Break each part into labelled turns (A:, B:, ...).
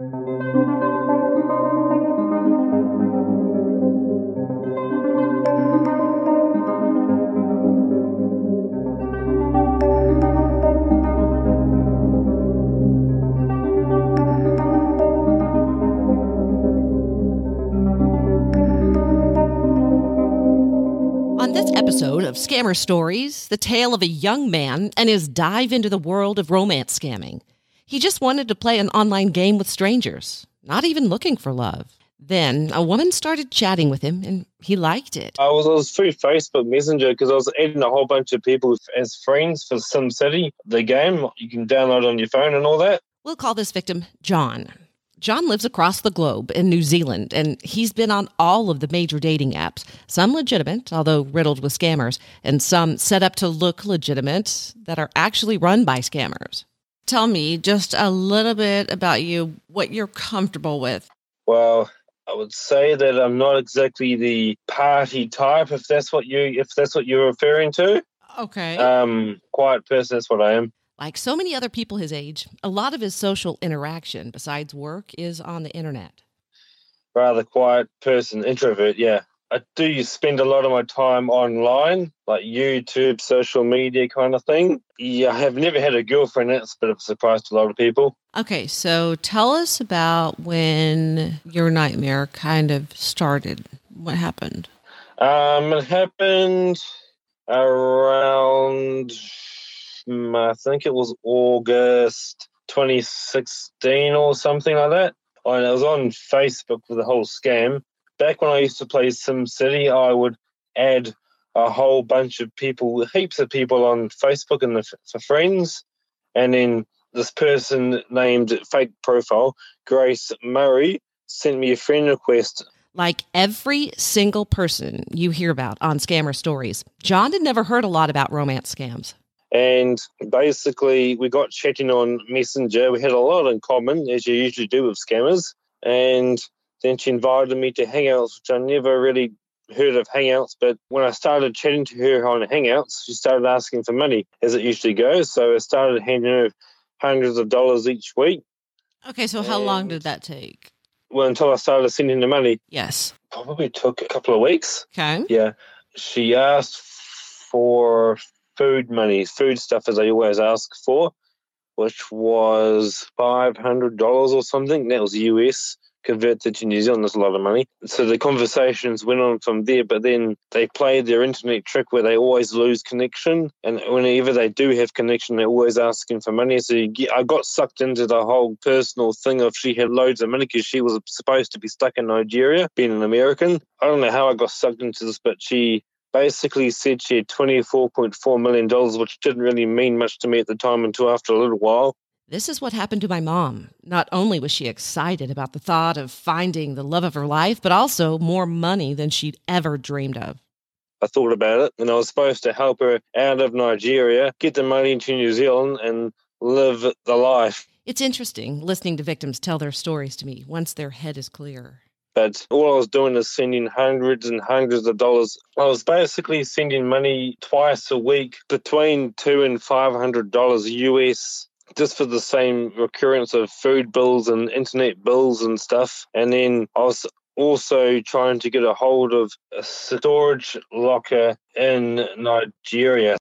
A: On this episode of Scammer Stories, the tale of a young man and his dive into the world of romance scamming. He just wanted to play an online game with strangers, not even looking for love. Then a woman started chatting with him and he liked it.
B: I was, I was through Facebook Messenger because I was adding a whole bunch of people as friends for SimCity, the game you can download on your phone and all that.
A: We'll call this victim John. John lives across the globe in New Zealand, and he's been on all of the major dating apps, some legitimate, although riddled with scammers, and some set up to look legitimate that are actually run by scammers. Tell me just a little bit about you, what you're comfortable with.
B: Well, I would say that I'm not exactly the party type, if that's what you if that's what you're referring to.
A: Okay.
B: Um, quiet person, that's what I am.
A: Like so many other people his age, a lot of his social interaction besides work is on the internet.
B: Rather quiet person, introvert, yeah. I do spend a lot of my time online, like YouTube, social media kind of thing. Yeah, I have never had a girlfriend. That's a bit of a surprise to a lot of people.
A: Okay, so tell us about when your nightmare kind of started. What happened?
B: Um, it happened around, mm, I think it was August 2016 or something like that. And it was on Facebook with the whole scam. Back when I used to play SimCity, I would add a whole bunch of people, heaps of people on Facebook and the, for friends. And then this person named fake profile, Grace Murray, sent me a friend request
A: Like every single person you hear about on scammer stories, John had never heard a lot about romance scams.
B: And basically, we got chatting on Messenger. We had a lot in common, as you usually do with scammers. And then she invited me to Hangouts, which I never really heard of Hangouts. But when I started chatting to her on Hangouts, she started asking for money, as it usually goes. So I started handing her hundreds of dollars each week.
A: Okay, so how long did that take?
B: Well, until I started sending the money,
A: Yes.
B: probably took a couple of weeks.
A: Okay.
B: Yeah. She asked for food money, food stuff as I always ask for, which was five hundred dollars or something. That was US. Converted to New Zealand, that's a lot of money. So the conversations went on from there, but then they played their internet trick where they always lose connection. And whenever they do have connection, they're always asking for money. So get, I got sucked into the whole personal thing of she had loads of money because she was supposed to be stuck in Nigeria, being an American. I don't know how I got sucked into this, but she basically said she had $24.4 million, which didn't really mean much to me at the time until after a little while.
A: This is what happened to my mom. Not only was she excited about the thought of finding the love of her life, but also more money than she'd ever dreamed of.
B: I thought about it, and I was supposed to help her out of Nigeria, get the money into New Zealand, and live the life.
A: It's interesting listening to victims tell their stories to me once their head is clear.
B: But all I was doing is sending hundreds and hundreds of dollars. I was basically sending money twice a week, between two and five hundred dollars US, just for the same recurrence of food bills and internet bills and stuff. And then I was also trying to get a hold of a storage locker in Nigeria.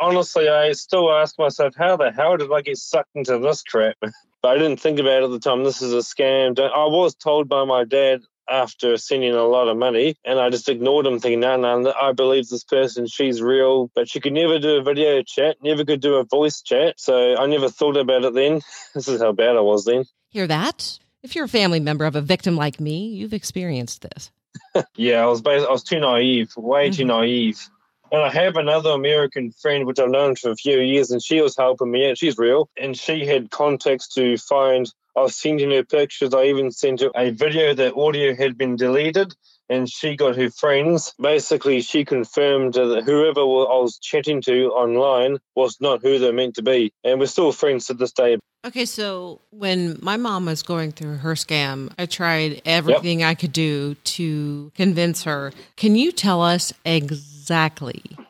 B: Honestly, I still ask myself, how the hell did I get sucked into this crap? But I didn't think about it at the time. This is a scam. I was told by my dad after sending a lot of money, and I just ignored him, thinking, no, no, I believe this person. She's real. But she could never do a video chat, never could do a voice chat. So I never thought about it then. This is how bad I was then.
A: Hear that? If you're a family member of a victim like me, you've experienced this.
B: Yeah, I was bas- I was too naive, way too
A: Mhm.
B: naive. And I have another American friend, which I've known for a few years, and she was helping me out. She's real. And she had contacts to find. I was sending her pictures. I even sent her a video that audio had been deleted. And she got her friends. Basically, she confirmed that whoever I was chatting to online was not who they're meant to be. And we're still friends to this day.
A: Okay, so when my mom was going through her scam, I tried everything I could do to convince her. Can you tell us exactly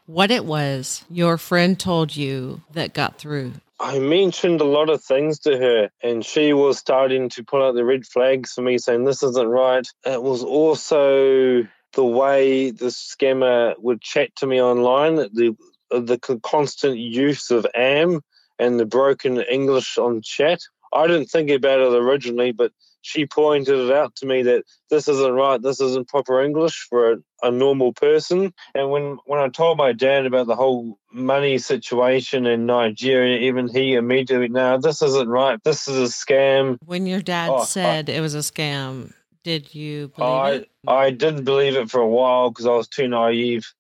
A: what it was your friend told you that got through?
B: I mentioned a lot of things to her, and she was starting to pull out the red flags for me, saying this isn't right. It was also the way the scammer would chat to me online, the the constant use of am and the broken English on chat. I didn't think about it originally, but she pointed it out to me that this isn't right. This isn't proper English for a, a, normal person. And when, when I told my dad about the whole money situation in Nigeria, even he immediately, no, this isn't right. This is a scam.
A: When your dad oh, said I, it was a scam, did you believe
B: I,
A: it?
B: I didn't believe it for a while because I was too naive.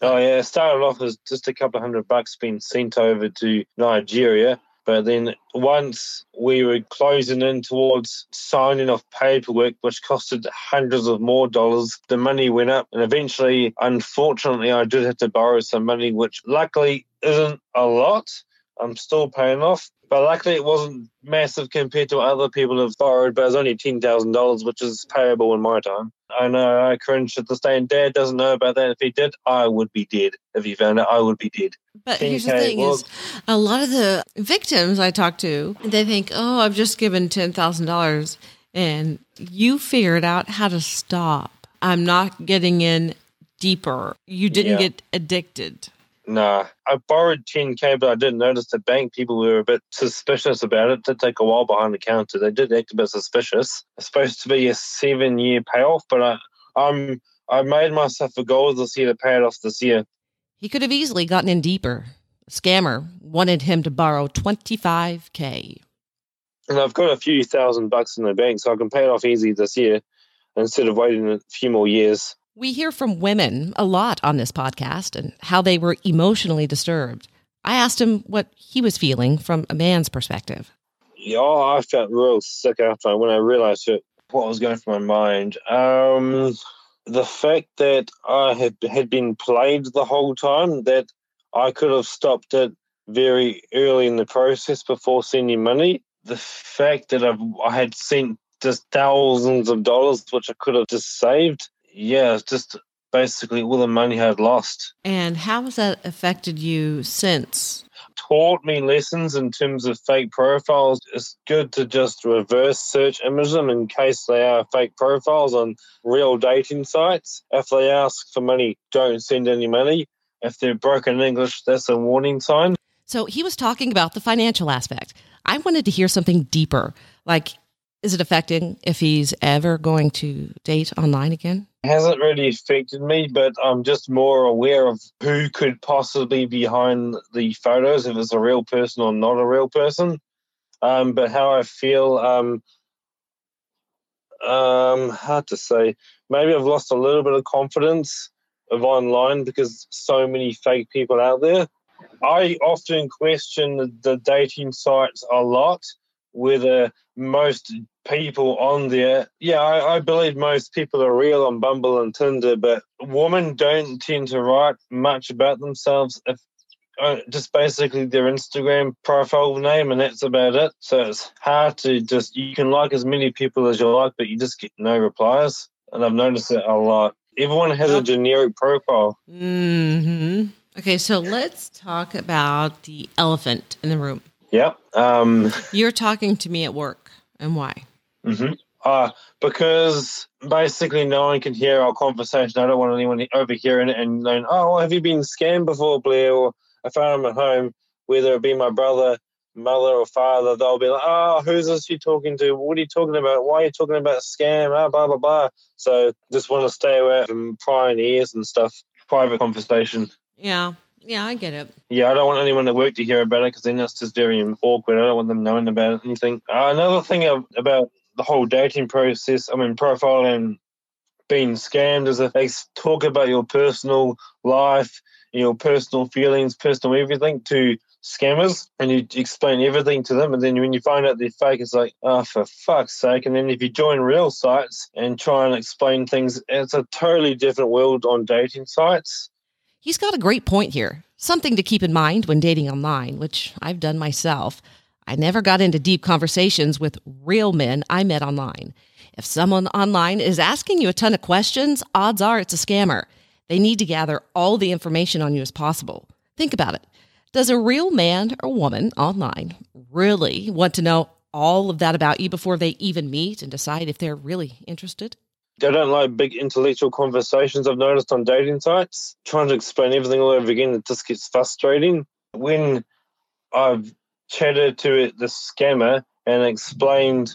B: Oh yeah, it started off as just a couple of hundred bucks being sent over to Nigeria. But then once we were closing in towards signing off paperwork, which costed hundreds of more dollars, the money went up. And eventually, unfortunately, I did have to borrow some money, which luckily isn't a lot. I'm still paying off. But luckily, it wasn't massive compared to what other people have borrowed, but it was only $10,000, which is payable in my time. I know uh, I cringe at the day, and Dad doesn't know about that. If he did, I would be dead. If he found out, I would be dead.
A: But here's the thing is, a lot of the victims I talk to, they think, oh, I've just given $10,000, and you figured out how to stop. I'm not getting in deeper. You didn't yeah. get addicted.
B: Nah, I borrowed 10k, but I didn't notice the bank people were a bit suspicious about it. it. Did take a while behind the counter. They did act a bit suspicious. It's supposed to be a seven-year payoff, but I, I'm I made myself a goal this year to pay it off this year.
A: He could have easily gotten in deeper. A scammer wanted him to borrow 25k.
B: And I've got a few thousand bucks in the bank, so I can pay it off easy this year instead of waiting a few more years.
A: We hear from women a lot on this podcast and how they were emotionally disturbed. I asked him what he was feeling from a man's perspective.
B: Yeah, I felt real sick after when I realized it, what was going through my mind. Um, the fact that I had had been played the whole time, that I could have stopped it very early in the process before sending money. The fact that I've, I had sent just thousands of dollars, which I could have just saved yeah, just basically all the money I'd lost.
A: And how has that affected you since?
B: Taught me lessons in terms of fake profiles. It's good to just reverse search image them in case they are fake profiles on real dating sites. If they ask for money, don't send any money. If they're broken English, that's a warning sign.
A: So he was talking about the financial aspect. I wanted to hear something deeper, like is it affecting if he's ever going to date online again?
B: Hasn't really affected me, but I'm just more aware of who could possibly be behind the photos, if it's a real person or not a real person. Um, but how I feel, um, um, hard to say. Maybe I've lost a little bit of confidence of online because so many fake people out there. I often question the dating sites a lot whether most people on there, yeah, I, I, believe most people are real on Bumble and Tinder, but women don't tend to write much about themselves. If uh, just basically their Instagram profile name, and that's about it. So it's hard to just you can like as many people as you like, but you just get no replies. And I've noticed it a lot. Everyone has a generic profile.
A: Hmm. Okay, so let's talk about the elephant in the room.
B: Yep. Um,
A: You're talking to me at work, and why?
B: Mm-hmm. Uh, because basically no one can hear our conversation. I don't want anyone overhearing it and going, oh, well, have you been scammed before, Blair? Or if I'm at home, whether it be my brother, mother, or father, they'll be like, oh, who's this you talking to? What are you talking about? Why are you talking about scam? Ah, blah, blah, blah. So just want to stay away from prying ears and stuff, private conversation.
A: Yeah. Yeah, I get it.
B: Yeah, I don't want anyone at work to hear about it because then that's just very awkward. I don't want them knowing about anything. Uh, another thing about the whole dating process, I mean, profiling being scammed is if they talk about your personal life, your personal feelings, personal everything to scammers and you explain everything to them and then when you find out they're fake it's like oh for fuck's sake and then if you join real sites and try and explain things it's a totally different world on dating sites
A: He's got a great point here. Something to keep in mind when dating online, which I've done myself. I never got into deep conversations with real men I met online. If someone online is asking you a ton of questions, odds are it's a scammer. They need to gather all the information on you as possible. Think about it. Does a real man or woman online really want to know all of that about you before they even meet and decide if they're really interested?
B: They don't like big intellectual conversations, I've noticed on dating sites. Trying to explain everything all over again, it just gets frustrating. When I've chatted to the scammer and explained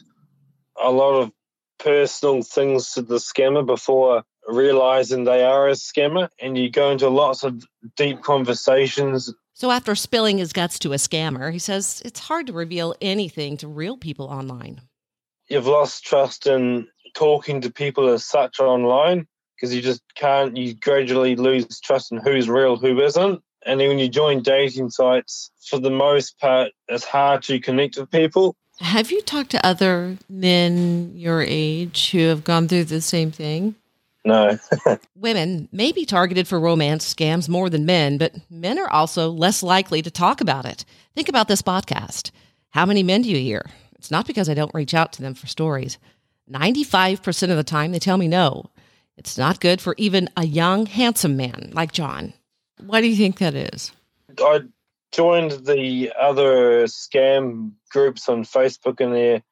B: a lot of personal things to the scammer before realizing they are a scammer, and you go into lots of deep conversations.
A: So, after spilling his guts to a scammer, he says it's hard to reveal anything to real people online.
B: You've lost trust in talking to people as such online because you just can't, you gradually lose trust in who's real, who isn't. And then when you join dating sites, for the most part, it's hard to connect with people.
A: Have you talked to other men your age who have gone through the same thing?
B: No.
A: Women may be targeted for romance scams more than men, but men are also less likely to talk about it. Think about this podcast. How many men do you hear? It's not because I don't reach out to them for stories. 95% of the time, they tell me no. It's not good for even a young, handsome man like John. Why do you think that is?
B: I joined the other scam groups on Facebook, and they're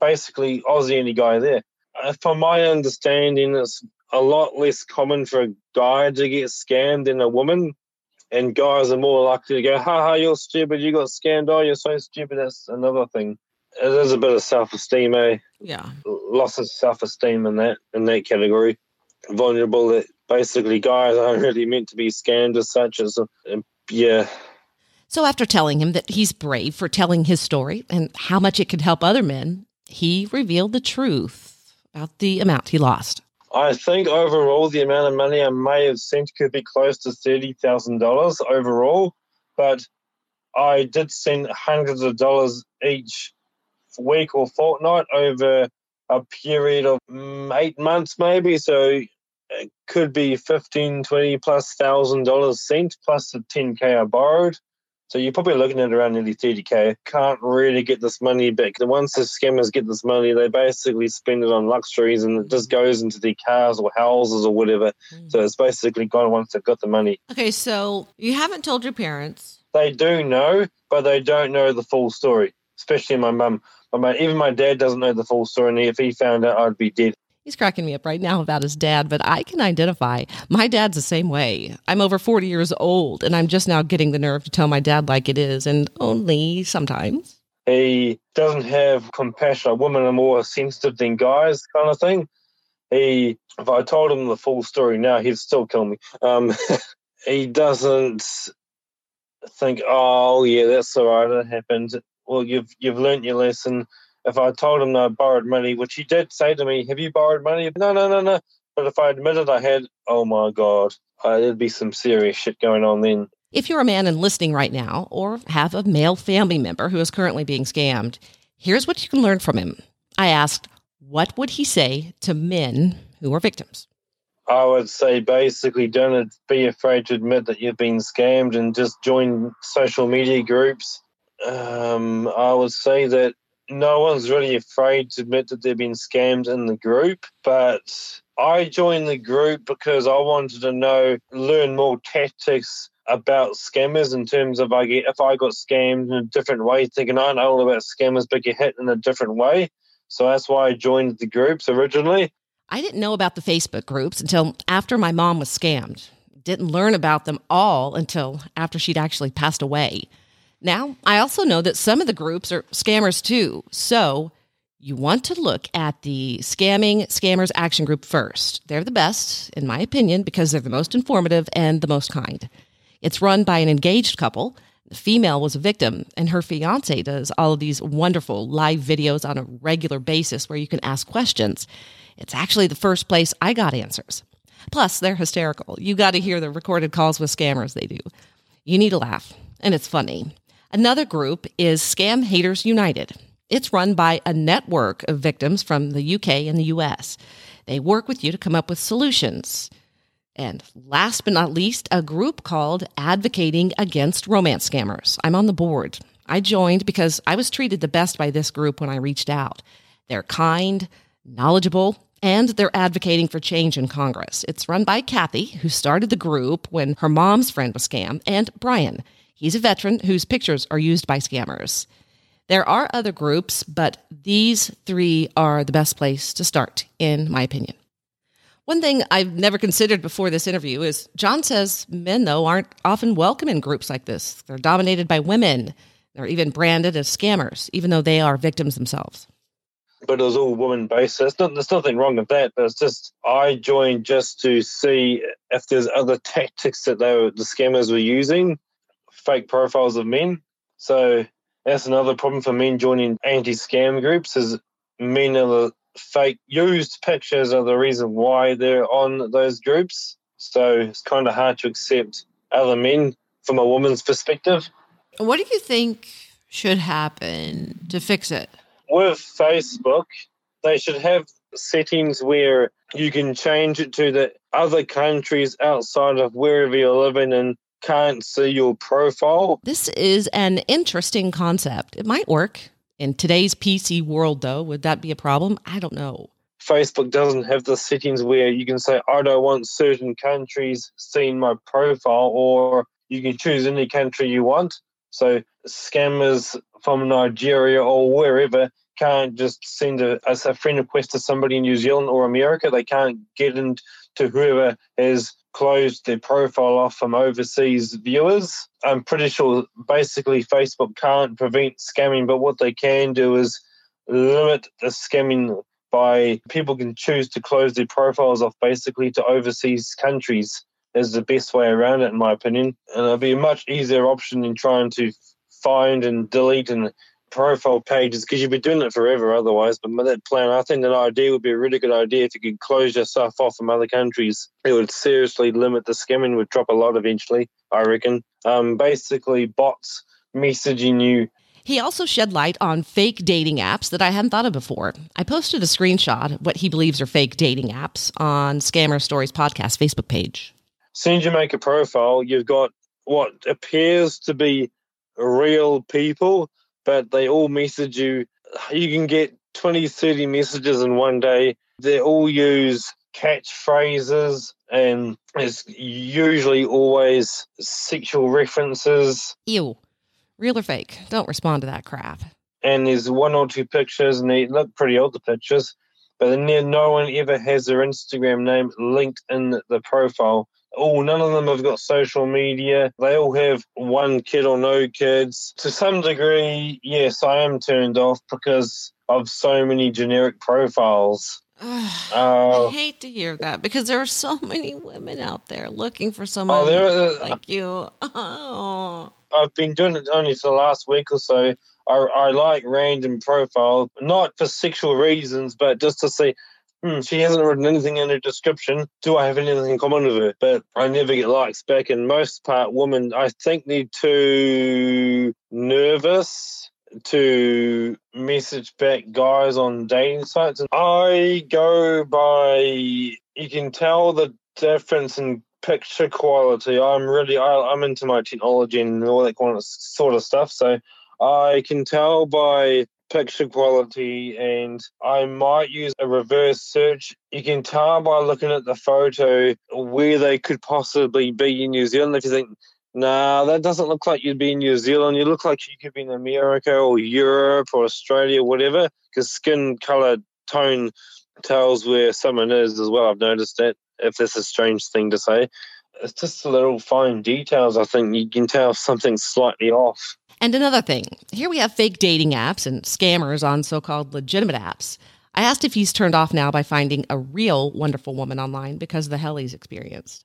B: basically Aussie any guy there. Uh, from my understanding, it's a lot less common for a guy to get scammed than a woman. And guys are more likely to go, ha ha, you're stupid, you got scammed, oh, you're so stupid. That's another thing. It is a bit of self esteem, eh?
A: Yeah.
B: Loss of self esteem in that in that category. Vulnerable that basically guys aren't really meant to be scammed as such as uh, yeah.
A: So after telling him that he's brave for telling his story and how much it could help other men, he revealed the truth about the amount he lost.
B: I think overall the amount of money I may have sent could be close to thirty thousand dollars overall, but I did send hundreds of dollars each week or fortnight over a period of eight months maybe. So it could be 15, 20 plus thousand dollars sent plus the 10k I borrowed. So you're probably looking at around nearly 30k. Can't really get this money back. The once the scammers get this money, they basically spend it on luxuries and it just goes into their cars or houses or whatever. Mm. So it's basically gone once they've got the money.
A: Okay, so you haven't told your parents.
B: They do know, but they don't know the full story, especially my mum. My, even my dad doesn't know the full story, and if he found out, I'd be dead.
A: He's cracking me up right now about his dad, but I can identify. My dad's the same way. I'm over 40 years old, and I'm just now getting the nerve to tell my dad like it is, and only sometimes.
B: He doesn't have compassion. Women are more sensitive than guys, kind of thing. He, if I told him the full story now, he'd still kill me. Um, he doesn't think, oh, yeah, that's all right, it happened. Well, you've you've learnt your lesson if I told him I borrowed money, which he did say to me, Have you borrowed money? No, no, no, no. But if I admitted I had, oh my God, uh, there'd be some serious shit going on then.
A: If you're a man and listening right now, or have a male family member who is currently being scammed, here's what you can learn from him. I asked, What would he say to men who are victims?
B: I would say basically don't be afraid to admit that you've been scammed and just join social media groups. Um, I would say that no one's really afraid to admit that they've been scammed in the group, but I joined the group because I wanted to know, learn more tactics about scammers in terms of I get if I got scammed in a different way, thinking I know all about scammers, but get hit in a different way. So that's why I joined the groups originally.
A: I didn't know about the Facebook groups until after my mom was scammed. Didn't learn about them all until after she'd actually passed away. Now, I also know that some of the groups are scammers too. So you want to look at the Scamming Scammers Action Group first. They're the best, in my opinion, because they're the most informative and the most kind. It's run by an engaged couple. The female was a victim, and her fiance does all of these wonderful live videos on a regular basis where you can ask questions. It's actually the first place I got answers. Plus, they're hysterical. You got to hear the recorded calls with scammers they do. You need a laugh, and it's funny. Another group is Scam Haters United. It's run by a network of victims from the UK and the US. They work with you to come up with solutions. And last but not least, a group called Advocating Against Romance Scammers. I'm on the board. I joined because I was treated the best by this group when I reached out. They're kind, knowledgeable, and they're advocating for change in Congress. It's run by Kathy, who started the group when her mom's friend was scammed, and Brian. He's a veteran whose pictures are used by scammers. There are other groups, but these three are the best place to start, in my opinion. One thing I've never considered before this interview is John says men, though, aren't often welcome in groups like this. They're dominated by women. They're even branded as scammers, even though they are victims themselves.
B: But it was all woman based. There's, not, there's nothing wrong with that. But it's just, I joined just to see if there's other tactics that they were, the scammers were using, fake profiles of men. So that's another problem for men joining anti scam groups is men are the fake used pictures are the reason why they're on those groups. So it's kind of hard to accept other men from a woman's perspective.
A: What do you think should happen to fix it?
B: With Facebook, they should have settings where you can change it to the other countries outside of wherever you're living and can't see your profile.
A: This is an interesting concept. It might work. In today's PC world, though, would that be a problem? I don't know.
B: Facebook doesn't have the settings where you can say, I don't want certain countries seeing my profile, or you can choose any country you want. So scammers from Nigeria or wherever can't just send a, a friend request to somebody in New Zealand or America. They can't get into whoever has closed their profile off from overseas viewers. I'm pretty sure basically Facebook can't prevent scamming, but what they can do is limit the scamming by people can choose to close their profiles off basically to overseas countries is the best way around it in my opinion. And it'll be a much easier option than trying to find and delete and profile pages because you've been doing it forever otherwise. But that plan, I think that idea would be a really good idea if you could close yourself off from other countries. It would seriously limit the scamming, would drop a lot eventually, I reckon. Um, basically, bots messaging you.
A: He also shed light on fake dating apps that I hadn't thought of before. I posted a screenshot what he believes are fake dating apps on Scammer Stories podcast Facebook page.
B: As soon as you make a profile, you've got what appears to be real people but they all message you. You can get 20, 30 messages in one day. They all use catchphrases and it's usually always sexual references.
A: Ew. Real or fake? Don't respond to that crap.
B: And there's one or two pictures, and they look pretty old, the pictures, but then no one ever has their Instagram name linked in the profile. Oh, none of them have got social media. They all have one kid or no kids. To some degree, yes, I am turned off because of so many generic profiles.
A: Uh, I hate to hear that because there are so many women out there looking for someone oh, there, uh, like you. Oh.
B: I've been doing it only for the last week or so. I, I like random profiles, not for sexual reasons, but just to see hmm, she hasn't written anything in her description. Do I have anything in common with her? But I never get likes back. And most part, women, I think, they're too nervous to message back guys on dating sites. And I go by, you can tell the difference in picture quality. I'm really, I, am into my technology and all that kind of sort of stuff. So I can tell by picture quality and I might use a reverse search. You can tell by looking at the photo where they could possibly be in New Zealand. If you think, nah, that doesn't look like you'd be in New Zealand, you look like you could be in America or Europe or Australia, whatever, because skin color tone tells where someone is as well. I've noticed that, if that's a strange thing to say. It's just little fine details. I think you can tell something's slightly off.
A: And another thing, here we have fake dating apps and scammers on so called legitimate apps. I asked if he's turned off now by finding a real wonderful woman online because of the hell he's experienced.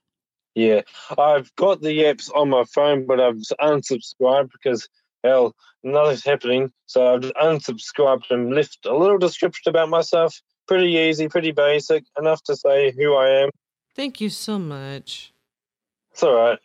B: Yeah, I've got the apps on my phone, but I've unsubscribed because, hell, nothing's happening. So I've unsubscribed and left a little description about myself. Pretty easy, pretty basic, enough to say who I am.
A: Thank you so much.
B: It's all right.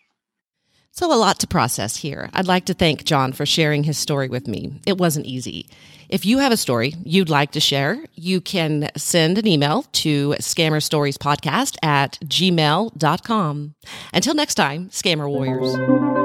A: So, a lot to process here. I'd like to thank John for sharing his story with me. It wasn't easy. If you have a story you'd like to share, you can send an email to scammerstoriespodcast at gmail.com. Until next time, Scammer Warriors.